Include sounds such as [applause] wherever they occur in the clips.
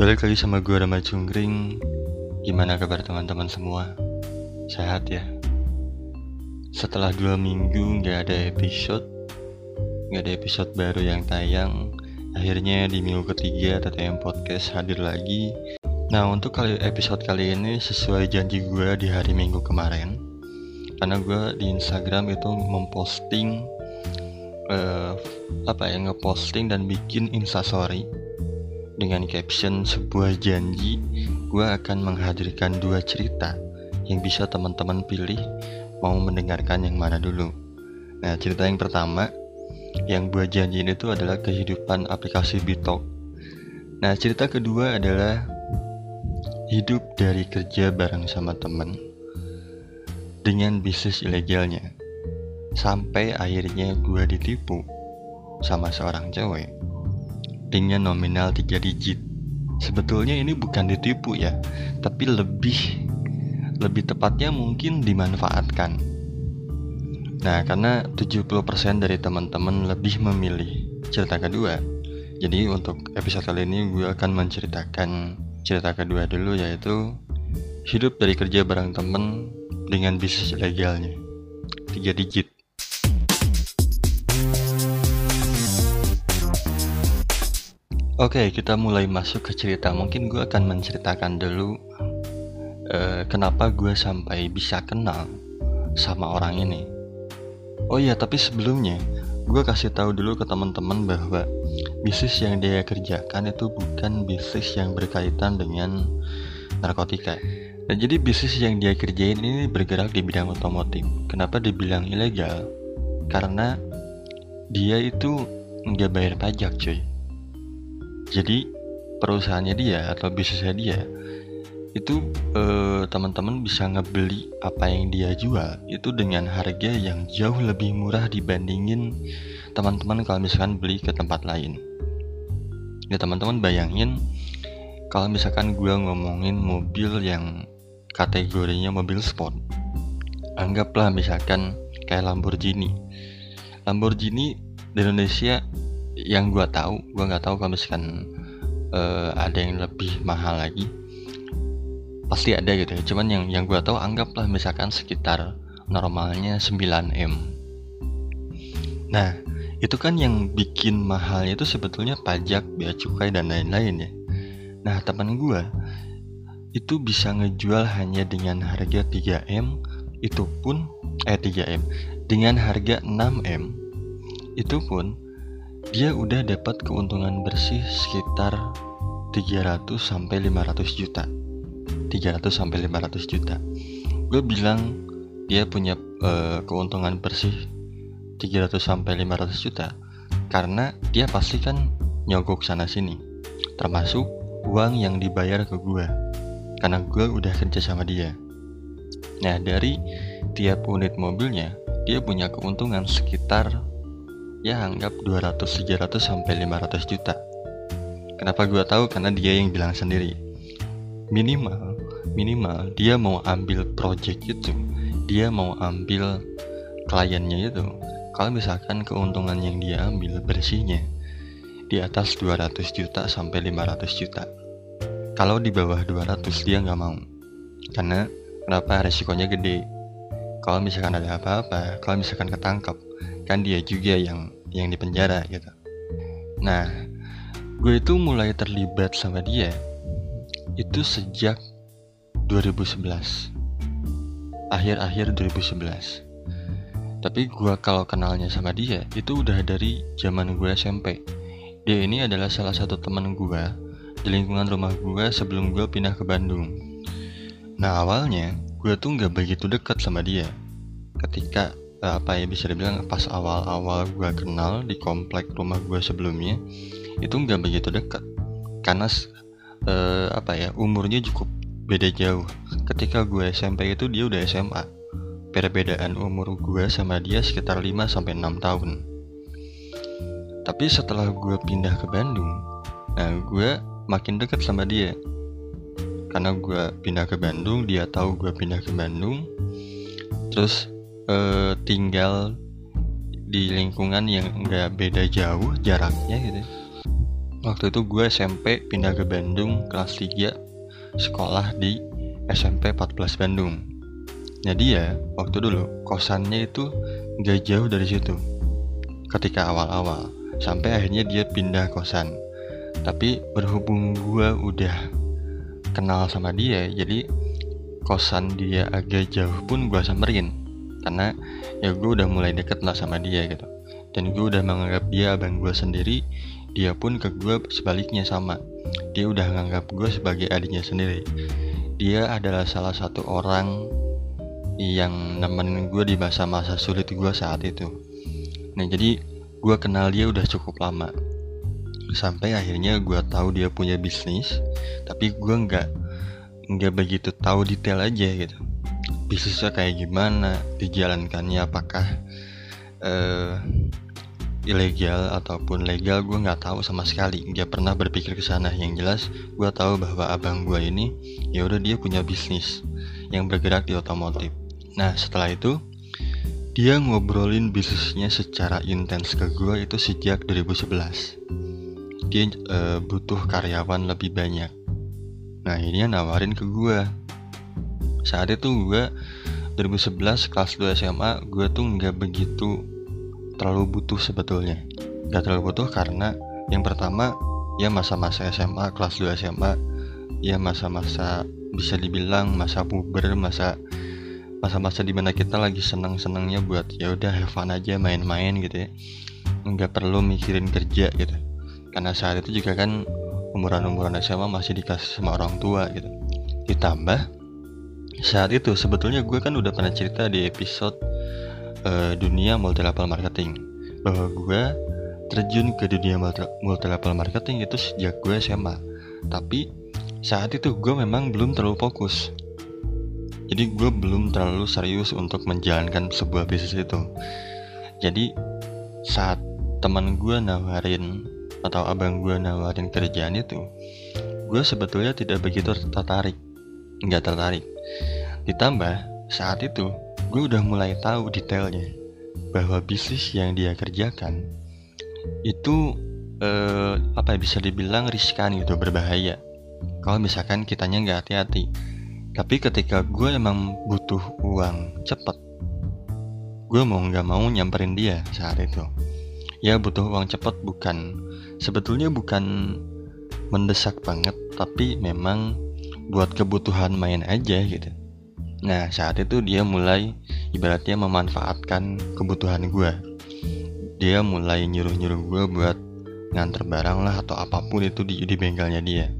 Balik lagi sama gue Rama Cungkring Gimana kabar teman-teman semua? Sehat ya? Setelah dua minggu gak ada episode Gak ada episode baru yang tayang Akhirnya di minggu ketiga TTM Podcast hadir lagi Nah untuk kali episode kali ini sesuai janji gue di hari minggu kemarin Karena gue di Instagram itu memposting uh, apa ya ngeposting dan bikin instastory dengan caption sebuah janji gue akan menghadirkan dua cerita yang bisa teman-teman pilih mau mendengarkan yang mana dulu. Nah cerita yang pertama yang gue janjiin itu adalah kehidupan aplikasi Bitok nah cerita kedua adalah hidup dari kerja bareng sama temen dengan bisnis ilegalnya sampai akhirnya gue ditipu sama seorang cewek dengan nominal 3 digit. Sebetulnya ini bukan ditipu ya, tapi lebih lebih tepatnya mungkin dimanfaatkan. Nah, karena 70% dari teman-teman lebih memilih cerita kedua. Jadi untuk episode kali ini gue akan menceritakan cerita kedua dulu yaitu hidup dari kerja bareng temen dengan bisnis legalnya. 3 digit. Oke, kita mulai masuk ke cerita. Mungkin gue akan menceritakan dulu uh, kenapa gue sampai bisa kenal sama orang ini. Oh iya, tapi sebelumnya gue kasih tahu dulu ke teman-teman bahwa bisnis yang dia kerjakan itu bukan bisnis yang berkaitan dengan narkotika. Dan jadi bisnis yang dia kerjain ini bergerak di bidang otomotif. Kenapa dibilang ilegal? Karena dia itu nggak bayar pajak, cuy jadi perusahaannya dia atau bisnisnya dia itu eh, teman-teman bisa ngebeli apa yang dia jual. Itu dengan harga yang jauh lebih murah dibandingin teman-teman kalau misalkan beli ke tempat lain. Ya teman-teman bayangin kalau misalkan gue ngomongin mobil yang kategorinya mobil sport anggaplah misalkan kayak Lamborghini. Lamborghini di Indonesia yang gue tahu gue nggak tahu kalau misalkan uh, ada yang lebih mahal lagi pasti ada gitu ya. Cuman yang yang gue tahu anggaplah misalkan sekitar normalnya 9 m. Nah itu kan yang bikin mahalnya itu sebetulnya pajak bea cukai dan lain-lain ya. Nah teman gue itu bisa ngejual hanya dengan harga 3M itu pun eh 3M dengan harga 6M itu pun dia udah dapat keuntungan bersih sekitar 300 sampai 500 juta. 300 sampai 500 juta. Gue bilang dia punya uh, keuntungan bersih 300 sampai 500 juta karena dia pasti kan nyogok sana sini termasuk uang yang dibayar ke gue karena gue udah kerja sama dia. Nah dari tiap unit mobilnya dia punya keuntungan sekitar ya anggap 200 300 sampai 500 juta. Kenapa gue tahu? Karena dia yang bilang sendiri. Minimal minimal dia mau ambil project itu. Dia mau ambil kliennya itu. Kalau misalkan keuntungan yang dia ambil bersihnya di atas 200 juta sampai 500 juta. Kalau di bawah 200 dia nggak mau. Karena kenapa? Resikonya gede. Kalau misalkan ada apa-apa kalau misalkan ketangkap kan dia juga yang yang dipenjara gitu. Nah gue itu mulai terlibat sama dia itu sejak 2011 akhir-akhir 2011 tapi gue kalau kenalnya sama dia itu udah dari zaman gue SMP dia ini adalah salah satu teman gue di lingkungan rumah gue sebelum gue pindah ke Bandung. Nah awalnya gue tuh nggak begitu dekat sama dia. Ketika apa ya bisa dibilang pas awal-awal gue kenal di komplek rumah gue sebelumnya itu nggak begitu dekat karena uh, apa ya umurnya cukup beda jauh. Ketika gue SMP itu dia udah SMA perbedaan umur gue sama dia sekitar 5 sampai 6 tahun. Tapi setelah gue pindah ke Bandung nah gue makin dekat sama dia. Karena gue pindah ke Bandung dia tahu gue pindah ke Bandung terus uh, tinggal di lingkungan yang nggak beda jauh jaraknya gitu. Waktu itu gue SMP pindah ke Bandung kelas 3 sekolah di SMP 14 Bandung. Nah dia waktu dulu kosannya itu gak jauh dari situ ketika awal-awal. Sampai akhirnya dia pindah kosan. Tapi berhubung gue udah kenal sama dia jadi kosan dia agak jauh pun gue samperin karena ya gue udah mulai deket lah sama dia gitu. Dan gue udah menganggap dia abang gue sendiri dia pun ke gue sebaliknya sama. Dia udah menganggap gue sebagai adiknya sendiri. Dia adalah salah satu orang yang nemenin gue di masa-masa sulit gue saat itu. Nah jadi gue kenal dia udah cukup lama. Sampai akhirnya gue tahu dia punya bisnis tapi gue nggak nggak begitu tahu detail aja gitu bisnisnya kayak gimana? Dijalankannya apakah uh, ilegal ataupun legal? Gue nggak tahu sama sekali. Nggak pernah berpikir ke sana. Yang jelas gue tahu bahwa abang gue ini ya udah dia punya bisnis yang bergerak di otomotif. Nah setelah itu dia ngobrolin bisnisnya secara intens ke gue itu sejak 2011 dia uh, butuh karyawan lebih banyak. Nah ini nawarin ke gue saat itu gue 2011 kelas 2 SMA gue tuh nggak begitu terlalu butuh sebetulnya. Nggak terlalu butuh karena yang pertama ya masa-masa SMA kelas 2 SMA ya masa-masa bisa dibilang masa puber masa masa-masa di mana kita lagi seneng-senengnya buat ya udah have fun aja main-main gitu ya. Nggak perlu mikirin kerja gitu. Karena saat itu juga kan umuran-umuran SMA masih dikasih sama orang tua gitu. Ditambah saat itu sebetulnya gue kan udah pernah cerita di episode uh, dunia multi level marketing. Bahwa gue terjun ke dunia multi level marketing itu sejak gue SMA tapi saat itu gue memang belum terlalu fokus. Jadi gue belum terlalu serius untuk menjalankan sebuah bisnis itu. Jadi saat teman gue nawarin atau abang gue nawarin kerjaan itu gue sebetulnya tidak begitu tertarik. Nggak tertarik ditambah saat itu gue udah mulai tahu detailnya bahwa bisnis yang dia kerjakan itu eh, apa ya, bisa dibilang riskan gitu berbahaya. Kalau misalkan kitanya nggak hati-hati. Tapi ketika gue emang butuh uang cepet gue mau nggak mau nyamperin dia saat itu. Ya butuh uang cepat bukan sebetulnya bukan mendesak banget tapi memang buat kebutuhan main aja gitu. Nah saat itu dia mulai ibaratnya memanfaatkan kebutuhan gue dia mulai nyuruh-nyuruh gue buat nganter barang lah atau apa pun itu di, di bengkelnya dia.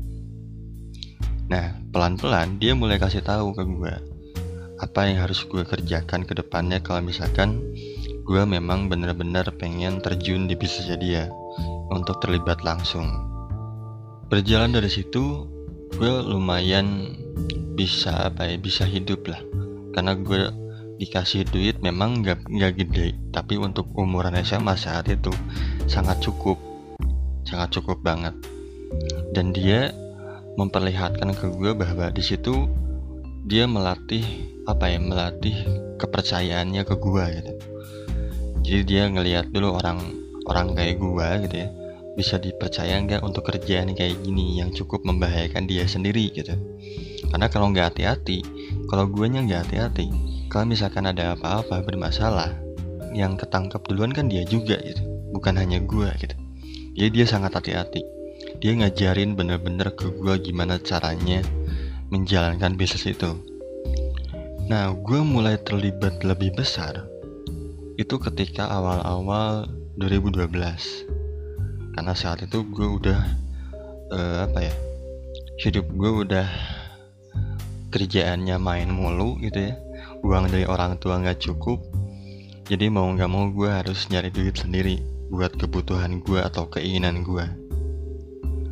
Nah pelan-pelan dia mulai kasih tahu ke gue apa yang harus gue kerjakan ke depannya kalau misalkan gue memang bener-bener pengen terjun di bisnisnya dia untuk terlibat langsung. Berjalan dari situ, gue lumayan bisa apa ya, bisa hidup lah. Karena gue dikasih duit memang gak, gak gede, tapi untuk umuran SMA saat itu sangat cukup, sangat cukup banget. Dan dia memperlihatkan ke gue bahwa di situ dia melatih apa ya, melatih kepercayaannya ke gue gitu jadi dia ngelihat dulu orang orang kayak gua gitu ya bisa dipercaya nggak untuk kerjaan kayak gini yang cukup membahayakan dia sendiri gitu? Karena kalau nggak hati-hati kalau guanya nggak hati-hati kalau misalkan ada apa-apa bermasalah yang ketangkep duluan kan dia juga gitu. Bukan hanya gua gitu. Jadi dia sangat hati-hati. Dia ngajarin bener-bener ke gua gimana caranya menjalankan bisnis itu. Nah gue mulai terlibat lebih besar itu ketika awal-awal 2012 karena saat itu gue udah uh, apa ya hidup gue udah kerjaannya main mulu gitu ya. Uang dari orang tua nggak cukup. Jadi mau nggak mau gue harus nyari duit sendiri buat kebutuhan gue atau keinginan gue.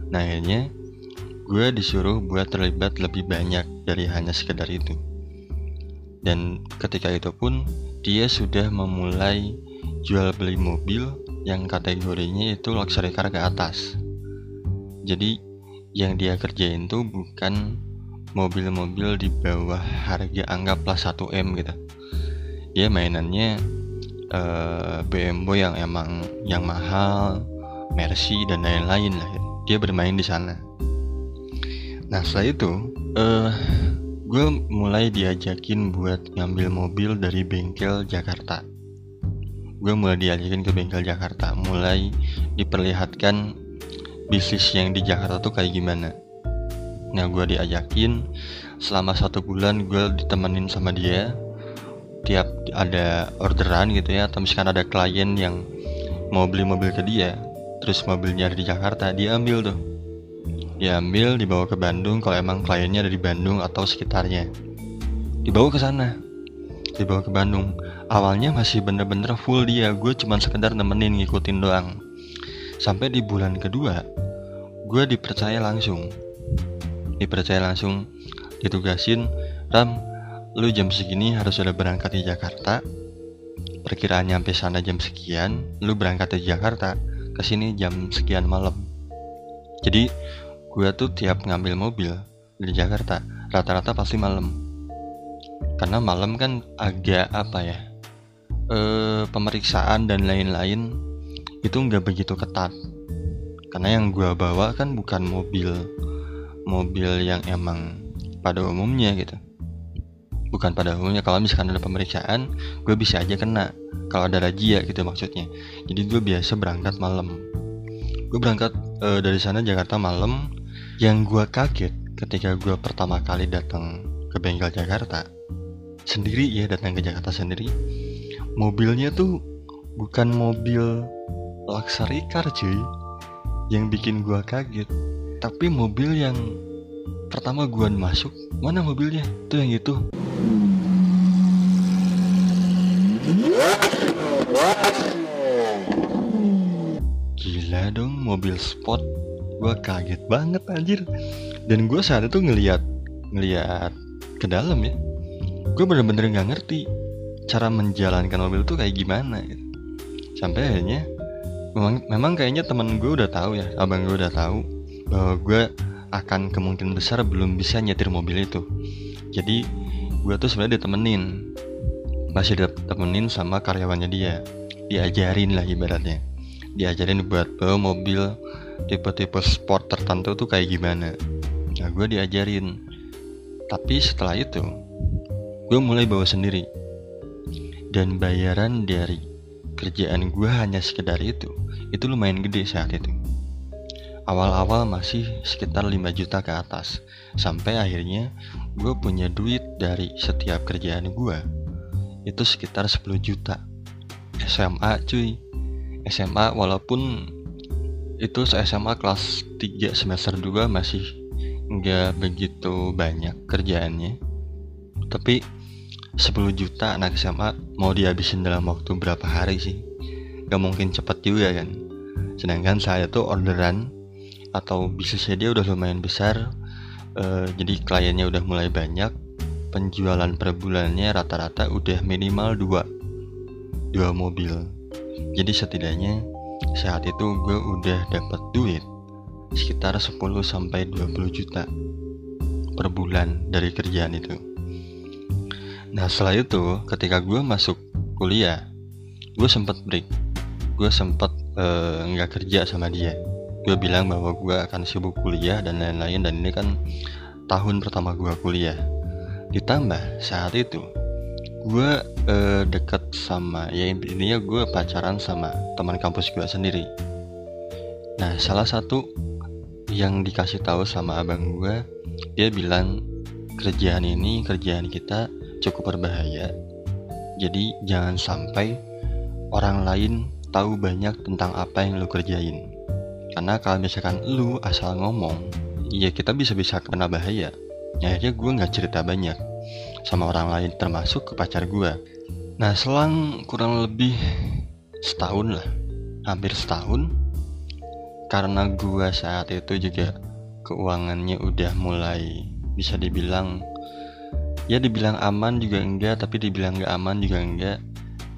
Nah akhirnya gue disuruh buat terlibat lebih banyak dari hanya sekedar itu. Dan ketika itu pun dia sudah memulai jual beli mobil yang kategorinya itu luxury car ke atas. Jadi yang dia kerjain tuh bukan mobil-mobil di bawah harga anggaplah 1M gitu. Dia mainannya eh, BMW yang emang yang mahal, Mercy dan lain-lain lah. Dia bermain di sana nah setelah itu uh, gue mulai diajakin buat ngambil mobil dari bengkel Jakarta gue mulai diajakin ke bengkel Jakarta. Mulai diperlihatkan bisnis yang di Jakarta tuh kayak gimana. Nah gue diajakin. Selama satu bulan gue ditemenin sama dia. Tiap ada orderan gitu ya. Atau misalkan ada klien yang mau beli mobil ke dia terus mobilnya ada di Jakarta dia ambil tuh. Diambil dibawa ke Bandung. Kalau emang kliennya ada di Bandung atau sekitarnya dibawa ke sana. Dibawa ke Bandung awalnya masih bener-bener full dia gue cuma sekedar nemenin ngikutin doang. Sampai di bulan kedua gue dipercaya langsung. Dipercaya langsung ditugasin Ram lu jam segini harus sudah berangkat di Jakarta. Perkiraan nyampe sana jam sekian lu berangkat di Jakarta ke sini jam sekian malam. Jadi gue tuh tiap ngambil mobil di Jakarta rata-rata pasti malam. Karena malam kan agak apa ya e, pemeriksaan dan lain-lain itu nggak begitu ketat. Karena yang gue bawa kan bukan mobil mobil yang emang pada umumnya gitu. Bukan pada umumnya kalau misalkan ada pemeriksaan gue bisa aja kena kalau ada razia gitu maksudnya. Jadi gue biasa berangkat malam. Gue berangkat e, dari sana Jakarta malam. Yang gue kaget ketika gue pertama kali datang ke bengkel Jakarta sendiri ya datang ke Jakarta sendiri mobilnya tuh bukan mobil luxury car cuy yang bikin gue kaget. Tapi mobil yang pertama gue masuk mana mobilnya? Tuh yang itu. Gila dong mobil sport. Gue kaget banget anjir. Dan gue saat itu ngeliat ngeliat ke dalam ya. Gue bener-bener nggak ngerti cara menjalankan mobil tuh kayak gimana gitu. sampai akhirnya memang, memang kayaknya temen gue udah tahu ya abang gue udah tahu bahwa gue akan kemungkinan besar belum bisa nyetir mobil itu. Jadi gue tuh sebenarnya ditemenin masih ditemenin sama karyawannya dia. Diajarin lah ibaratnya. Diajarin buat bawa mobil tipe-tipe sport tertentu tuh kayak gimana. Nah gue diajarin. Tapi setelah itu gue mulai bawa sendiri dan bayaran dari kerjaan gue hanya sekedar itu. Itu lumayan gede saat itu. Awal-awal masih sekitar 5 juta ke atas. Sampai akhirnya gue punya duit dari setiap kerjaan gue itu sekitar 10 juta. SMA cuy. SMA walaupun itu SMA kelas 3 semester 2 masih nggak begitu banyak kerjaannya. Tapi 10 juta anak SMA mau dihabisin dalam waktu berapa hari sih? Gak mungkin cepat juga kan? Sedangkan saya tuh orderan atau bisnisnya dia udah lumayan besar uh, jadi kliennya udah mulai banyak penjualan per bulannya rata-rata udah minimal dua dua mobil. Jadi setidaknya saat itu gue udah dapat duit sekitar 10 sampai 20 juta per bulan dari kerjaan itu. Nah setelah itu ketika gue masuk kuliah, gue sempat break, gue sempat eh, nggak uh, kerja sama dia. Gue bilang bahwa gue akan sibuk kuliah dan lain-lain dan ini kan tahun pertama gue kuliah. Ditambah saat itu gue uh, deket sama ya intinya gue pacaran sama teman kampus gue sendiri nah salah satu yang dikasih tahu sama abang gue dia bilang kerjaan ini kerjaan kita cukup berbahaya. Jadi jangan sampai orang lain tahu banyak tentang apa yang lu kerjain. Karena kalau misalkan lu asal ngomong ya kita bisa-bisa kena bahaya. Akhirnya gue nggak cerita banyak sama orang lain termasuk ke pacar gue nah selang kurang lebih setahun lah hampir setahun karena gue saat itu juga keuangannya udah mulai bisa dibilang ya dibilang aman juga enggak tapi dibilang gak aman juga enggak.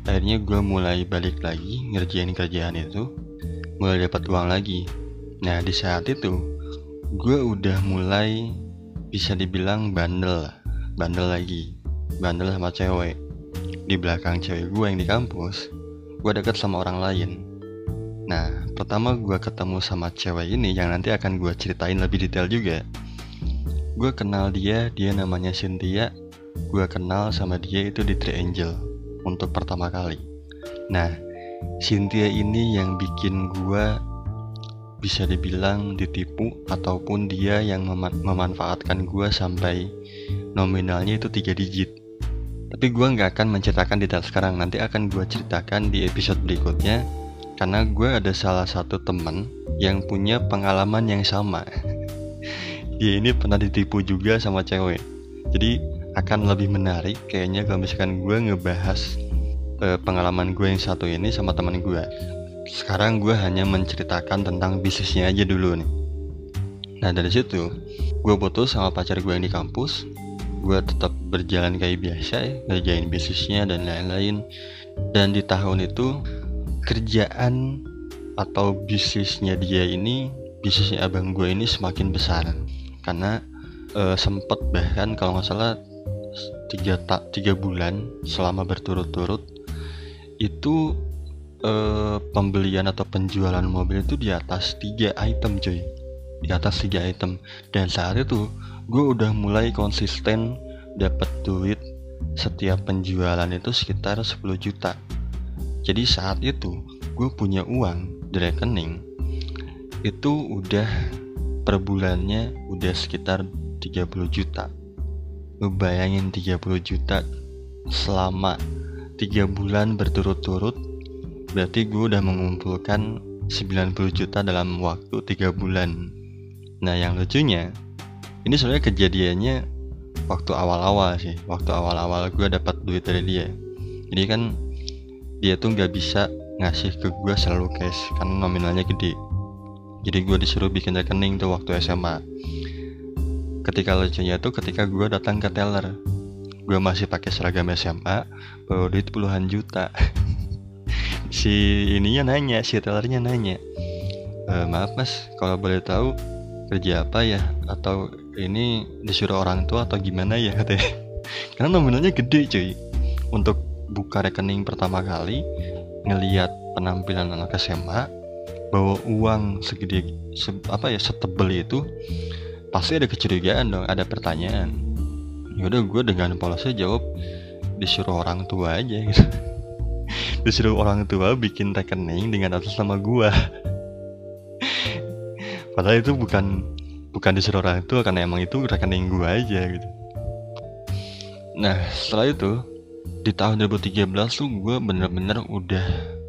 Akhirnya gue mulai balik lagi ngerjain kerjaan itu mulai dapat uang lagi. Nah di saat itu gue udah mulai bisa dibilang bandel bandel lagi bandel sama cewek. Di belakang cewek gue yang di kampus gue deket sama orang lain. Nah, pertama gue ketemu sama cewek ini yang nanti akan gue ceritain lebih detail juga. Gue kenal dia, dia namanya Cynthia. Gue kenal sama dia itu di Triangle untuk pertama kali. Nah, Cynthia ini yang bikin gue bisa dibilang ditipu ataupun dia yang mem memanfaatkan gue sampai nominalnya itu tiga digit. Tapi gue nggak akan menceritakan detail sekarang, nanti akan gue ceritakan di episode berikutnya karena gue ada salah satu teman yang punya pengalaman yang sama [laughs] dia ini pernah ditipu juga sama cewek. Jadi akan lebih menarik kayaknya kalau misalkan gue ngebahas uh, pengalaman gue yang satu ini sama teman gue sekarang gue hanya menceritakan tentang bisnisnya aja dulu nih. Nah dari situ gue putus sama pacar gue yang di kampus. Gue tetap berjalan kayak biasa ya ngerjain bisnisnya dan lain-lain. Dan di tahun itu kerjaan atau bisnisnya dia ini bisnisnya abang gue ini semakin besar karena e, sempet bahkan kalau nggak salah tiga tak tiga bulan selama berturut-turut itu e, pembelian atau penjualan mobil itu di atas tiga item cuy. Di atas tiga item. Dan saat itu gue udah mulai konsisten dapat duit setiap penjualan itu sekitar 10 juta. Jadi saat itu gue punya uang di rekening itu udah per bulannya udah sekitar 30 juta. Ngebayangin 30 juta selama 3 bulan berturut-turut berarti gue udah mengumpulkan 90 juta dalam waktu 3 bulan. Nah yang lucunya ini sebenarnya kejadiannya waktu awal-awal sih. Waktu awal-awal gue dapat duit dari dia. Jadi kan dia tuh nggak bisa ngasih ke gue selalu cash karena nominalnya gede jadi gue disuruh bikin rekening tuh waktu SMA ketika lucunya tuh ketika gue datang ke teller. Gue masih pakai seragam SMA bawa duit puluhan juta. [laughs] Si ininya nanya si tellernya nanya e, maaf mas kalau boleh tahu kerja apa ya? Atau ini disuruh orang tua atau gimana ya? [laughs] Katanya. Karena nominalnya gede cuy. Untuk buka rekening pertama kali ngeliat penampilan anak SMA bawa uang segede se, apa ya setebel itu pasti ada kecurigaan dong ada pertanyaan. Yaudah gue dengan polosnya jawab disuruh orang tua aja [laughs] gitu. Disuruh orang tua bikin rekening dengan atas nama gue [laughs] padahal itu bukan bukan disuruh orang tua karena emang itu rekening gue aja gitu. Nah setelah itu di tahun 2013 tuh gue bener-bener udah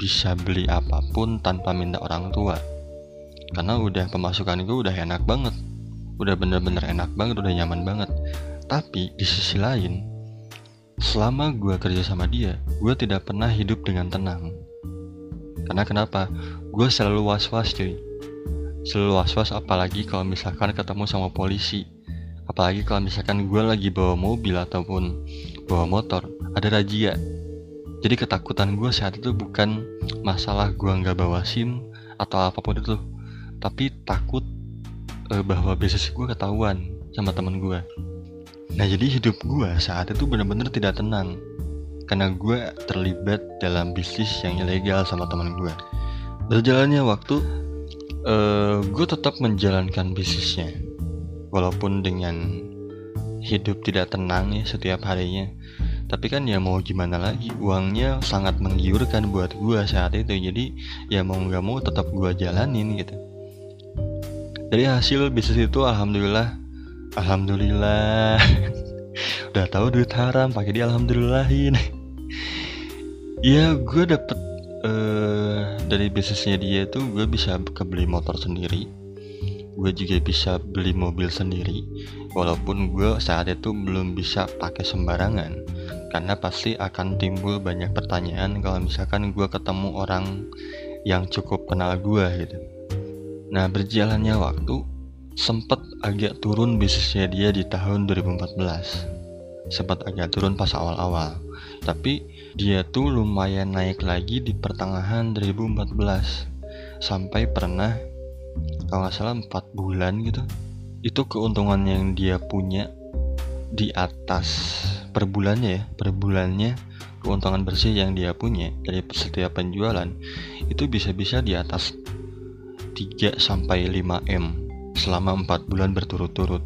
bisa beli apa pun tanpa minta orang tua. Karena udah pemasukan gue udah enak banget. Udah bener-bener enak banget udah nyaman banget. Tapi di sisi lain selama gue kerja sama dia gue tidak pernah hidup dengan tenang. Karena kenapa? Gue selalu was-was cuy. Selalu was-was apalagi kalau misalkan ketemu sama polisi. Apalagi kalau misalkan gue lagi bawa mobil ataupun bawa motor ada razia jadi ketakutan gue saat itu bukan masalah gue nggak bawa sim atau apa pun itu tapi takut uh, bahwa bisnis gue ketahuan sama temen gue nah jadi hidup gue saat itu benar-benar tidak tenang karena gue terlibat dalam bisnis yang ilegal sama teman gue berjalannya waktu uh, gue tetap menjalankan bisnisnya walaupun dengan hidup tidak tenang ya setiap harinya tapi kan ya mau gimana lagi uangnya sangat menggiurkan buat gua saat itu. Jadi ya mau nggak mau tetap gua jalanin gitu. Dari hasil bisnis itu alhamdulillah alhamdulillah. [laughs] Udah tahu duit haram pakai dia alhamdulillahin [laughs] ya gue dapet uh, dari bisnisnya dia tuh gue bisa kebeli motor sendiri. Gue juga bisa beli mobil sendiri. Walaupun gue saat itu belum bisa pakai sembarangan karena pasti akan timbul banyak pertanyaan kalau misalkan gue ketemu orang yang cukup kenal gue gitu. Nah berjalannya waktu sempat agak turun bisnisnya dia di tahun 2014 sempat agak turun pas awal-awal. Tapi dia tuh lumayan naik lagi di pertengahan 2014 sampai pernah kalau nggak salah 4 bulan gitu itu keuntungan yang dia punya di atas per bulannya ya per bulannya keuntungan bersih yang dia punya dari setiap penjualan itu bisa-bisa di atas 3 sampai 5 M selama 4 bulan berturut-turut.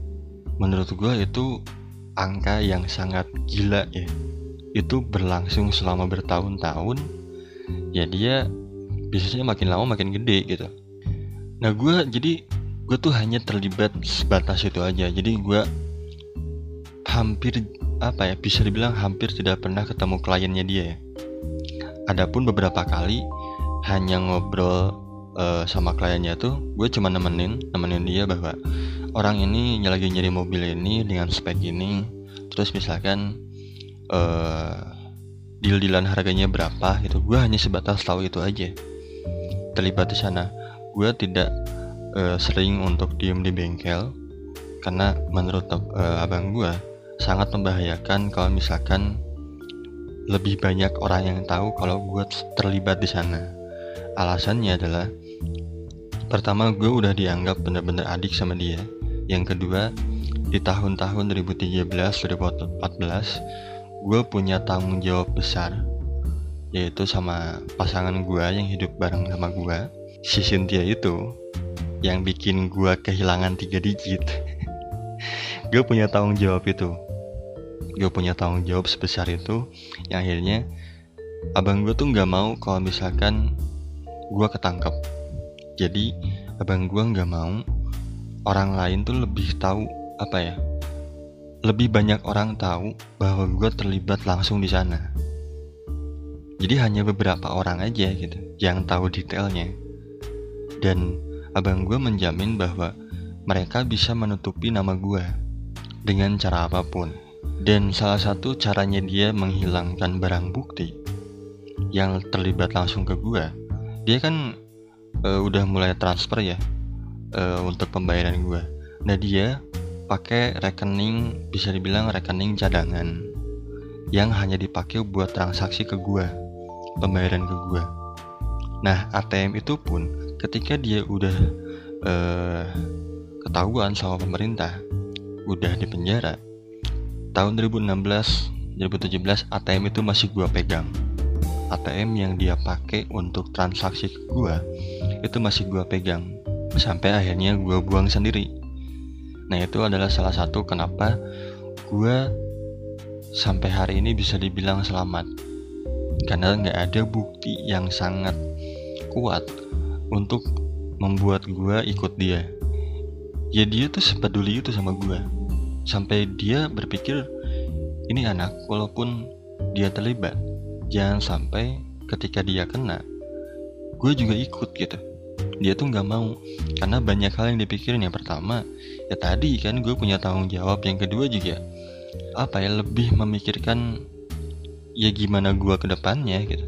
Menurut gue itu angka yang sangat gila ya. Itu berlangsung selama bertahun-tahun. Ya dia bisnisnya makin lama makin gede gitu. Nah gue jadi gue tuh hanya terlibat sebatas itu aja. Jadi gue hampir apa ya bisa dibilang hampir tidak pernah ketemu kliennya dia ya. Adapun beberapa kali hanya ngobrol uh, sama kliennya tuh gue cuma nemenin nemenin dia bahwa orang ini lagi nyari mobil ini dengan spek ini. Terus misalkan uh, deal-dealan harganya berapa gitu gue hanya sebatas tahu itu aja. Terlibat di sana. Gue tidak uh, sering untuk diem di bengkel karena menurut uh, abang gue sangat membahayakan kalau misalkan lebih banyak orang yang tahu kalau gue terlibat di sana. Alasannya adalah pertama gue udah dianggap bener-bener adik sama dia. Yang kedua, di tahun-tahun 2013 2014 gue punya tanggung jawab besar yaitu sama pasangan gue yang hidup bareng sama gue si Cynthia itu yang bikin gue kehilangan tiga digit [laughs] gue punya tanggung jawab itu gue punya tanggung jawab sebesar itu yang akhirnya abang gue tuh nggak mau kalau misalkan gue ketangkep. Jadi abang gue nggak mau orang lain tuh lebih tahu apa ya lebih banyak orang tahu bahwa gue terlibat langsung di sana. Jadi hanya beberapa orang aja gitu yang tahu detailnya. Dan abang gue menjamin bahwa mereka bisa menutupi nama gue dengan cara apa pun dan salah satu caranya dia menghilangkan barang bukti yang terlibat langsung ke gua. Dia kan uh, udah mulai transfer ya uh, untuk pembayaran gua. Nah dia pakai rekening bisa dibilang rekening cadangan yang hanya dipakai buat transaksi ke gua, pembayaran ke gua. Nah ATM itu pun ketika dia udah uh, ketahuan sama pemerintah, udah di penjara, tahun 2016 2017 ATM itu masih gua pegang. ATM yang dia pakai untuk transaksi ke gua itu masih gua pegang. Sampai akhirnya gua buang sendiri. Nah itu adalah salah satu kenapa gua sampai hari ini bisa dibilang selamat. Karena nggak ada bukti yang sangat kuat untuk membuat gua ikut dia. Ya dia tuh sepeduli itu sama gua sampai dia berpikir ini anak walaupun dia terlibat jangan sampai ketika dia kena gue juga ikut gitu. Dia tuh nggak mau karena banyak hal yang dipikirin. Yang pertama ya tadi kan gue punya tanggung jawab. Yang kedua juga apa ya lebih memikirkan ya gimana gue ke depannya gitu.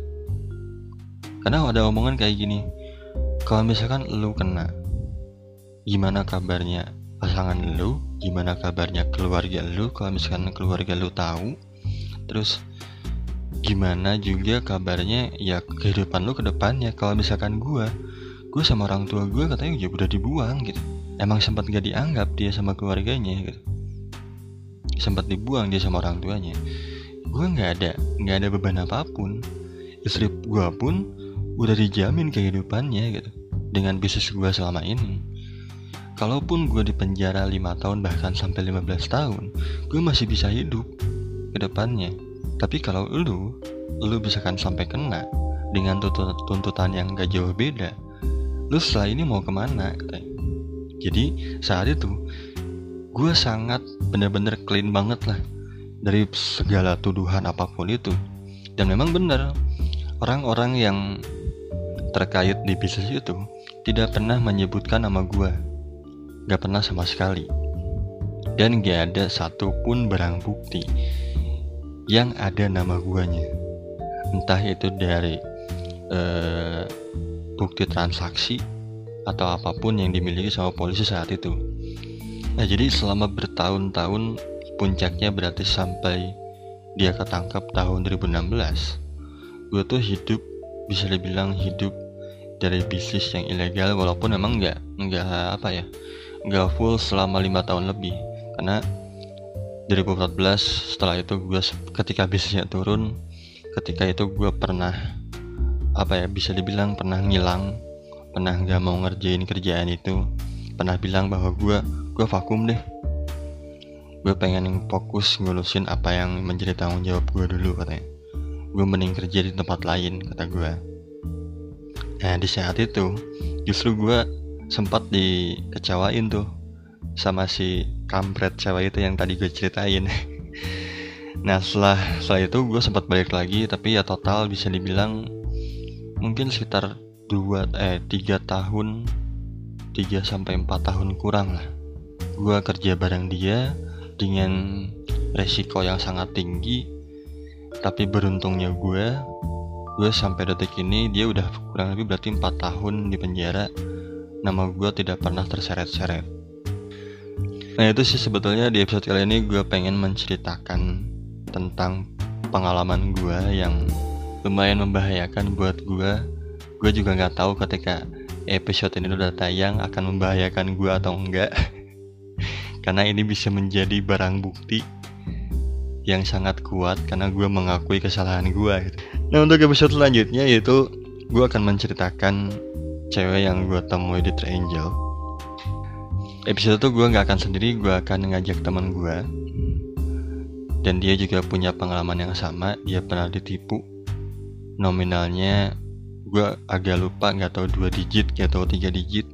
Karena ada omongan kayak gini kalau misalkan lu kena gimana kabarnya pasangan lu gimana kabarnya keluarga lu? Kalau misalkan keluarga lu tahu terus gimana juga kabarnya ya kehidupan lu ke depannya kalau misalkan gua gue sama orang tua gue katanya ya udah dibuang gitu. Emang sempat gak dianggap dia sama keluarganya gitu. Sempat dibuang dia sama orang tuanya. Gue nggak ada nggak ada beban apa pun. Istri gue pun udah dijamin kehidupannya gitu dengan bisnis gue selama ini Kalaupun gue di penjara 5 tahun bahkan sampai 15 tahun, gue masih bisa hidup ke depannya. Tapi kalau lu, lu bisa kan sampai kena dengan tuntutan yang gak jauh beda. Lu setelah ini mau ke mana? Jadi saat itu gue sangat bener-bener clean banget lah dari segala tuduhan apa pun itu. Dan memang benar orang-orang yang terkait di bisnis itu tidak pernah menyebutkan nama gue Gak pernah sama sekali. Dan gak ada satupun barang bukti yang ada nama guanya. Entah itu dari uh, bukti transaksi atau apa pun yang dimiliki sama polisi saat itu. Nah jadi selama bertahun-tahun puncaknya berarti sampai dia ketangkap tahun 2016 gue tuh hidup bisa dibilang hidup dari bisnis yang ilegal walaupun memang nggak nggak apa ya nggak full selama lima tahun lebih. Karena 2014 setelah itu gue ketika bisnisnya turun ketika itu gue pernah apa ya bisa dibilang pernah ngilang pernah nggak mau ngerjain kerjaan itu. Pernah bilang bahwa gue gue vakum deh. Gue pengen fokus ngurusin apa yang menjadi tanggung jawab gue dulu katanya. Gue mending kerja di tempat lain kata gue nah di saat itu justru gue sempat dikecewain tuh sama si kampret cewek itu yang tadi gue ceritain. [laughs] Nah setelah setelah itu gue sempat balik lagi tapi ya total bisa dibilang mungkin sekitar dua eh tiga tahun tiga sampai empat tahun kurang lah. Gue kerja bareng dia dengan resiko yang sangat tinggi tapi beruntungnya gue gue sampai detik ini dia udah kurang lebih berarti empat tahun di penjara nama gue tidak pernah terseret-seret. Nah itu sih sebetulnya di episode kali ini gue pengen menceritakan tentang pengalaman gue yang lumayan membahayakan buat gue gue juga nggak tahu ketika episode ini udah tayang akan membahayakan gue atau enggak. [laughs] Karena ini bisa menjadi barang bukti yang sangat kuat karena gue mengakui kesalahan gue gitu. nah untuk episode selanjutnya yaitu gue akan menceritakan cewek yang gue temui di Triangle episode itu gue nggak akan sendiri gue akan ngajak teman gue dan dia juga punya pengalaman yang sama dia pernah ditipu. Nominalnya gue agak lupa nggak tahu dua digit nggak tahu tiga digit.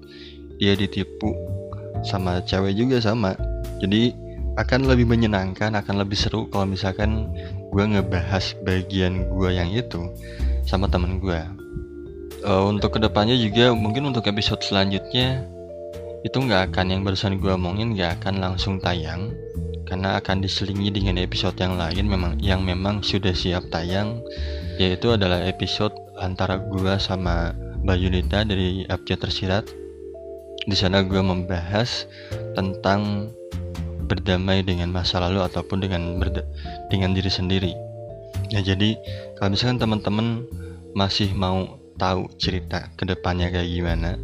Dia ditipu sama cewek juga sama. Jadi akan lebih menyenangkan akan lebih seru kalau misalkan gue ngebahas bagian gue yang itu sama temen gue uh, untuk ke depannya juga mungkin untuk episode selanjutnya itu nggak akan yang barusan gue omongin nggak akan langsung tayang. Karena akan diselingi dengan episode yang lain memang yang memang sudah siap tayang. Yaitu adalah episode antara gue sama Mbak Yunita dari Abjad Tersirat. Di sana gue membahas tentang berdamai dengan masa lalu ataupun dengan dengan diri sendiri. Ya jadi kalau misalkan teman-teman masih mau tahu cerita ke depannya kayak gimana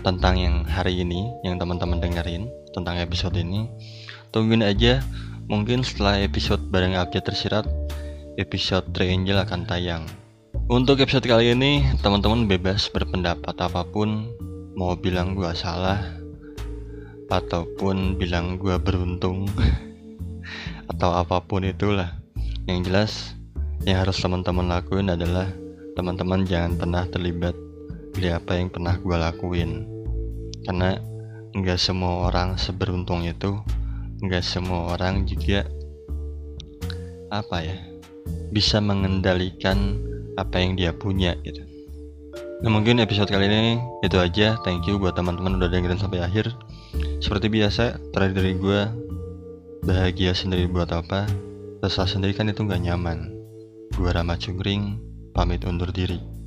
tentang yang hari ini yang teman-teman dengerin tentang episode ini tungguin aja. Mungkin setelah episode bareng update tersirat episode Triangle akan tayang. Untuk episode kali ini teman-teman bebas berpendapat apa pun mau bilang gua salah ataupun bilang gua beruntung [laughs] atau apa pun itulah. Yang jelas yang harus teman-teman lakuin adalah teman-teman jangan pernah terlibat di apa yang pernah gue lakuin karena nggak semua orang seberuntung itu nggak semua orang juga apa ya bisa mengendalikan apa yang dia punya gitu. Nah mungkin episode kali ini itu aja. Thank you buat teman-teman udah dengerin sampai akhir. Seperti biasa, terakhir dari gue bahagia sendiri buat apa? Resah sendiri kan itu nggak nyaman. Gue Rama Cungring, pamit undur diri.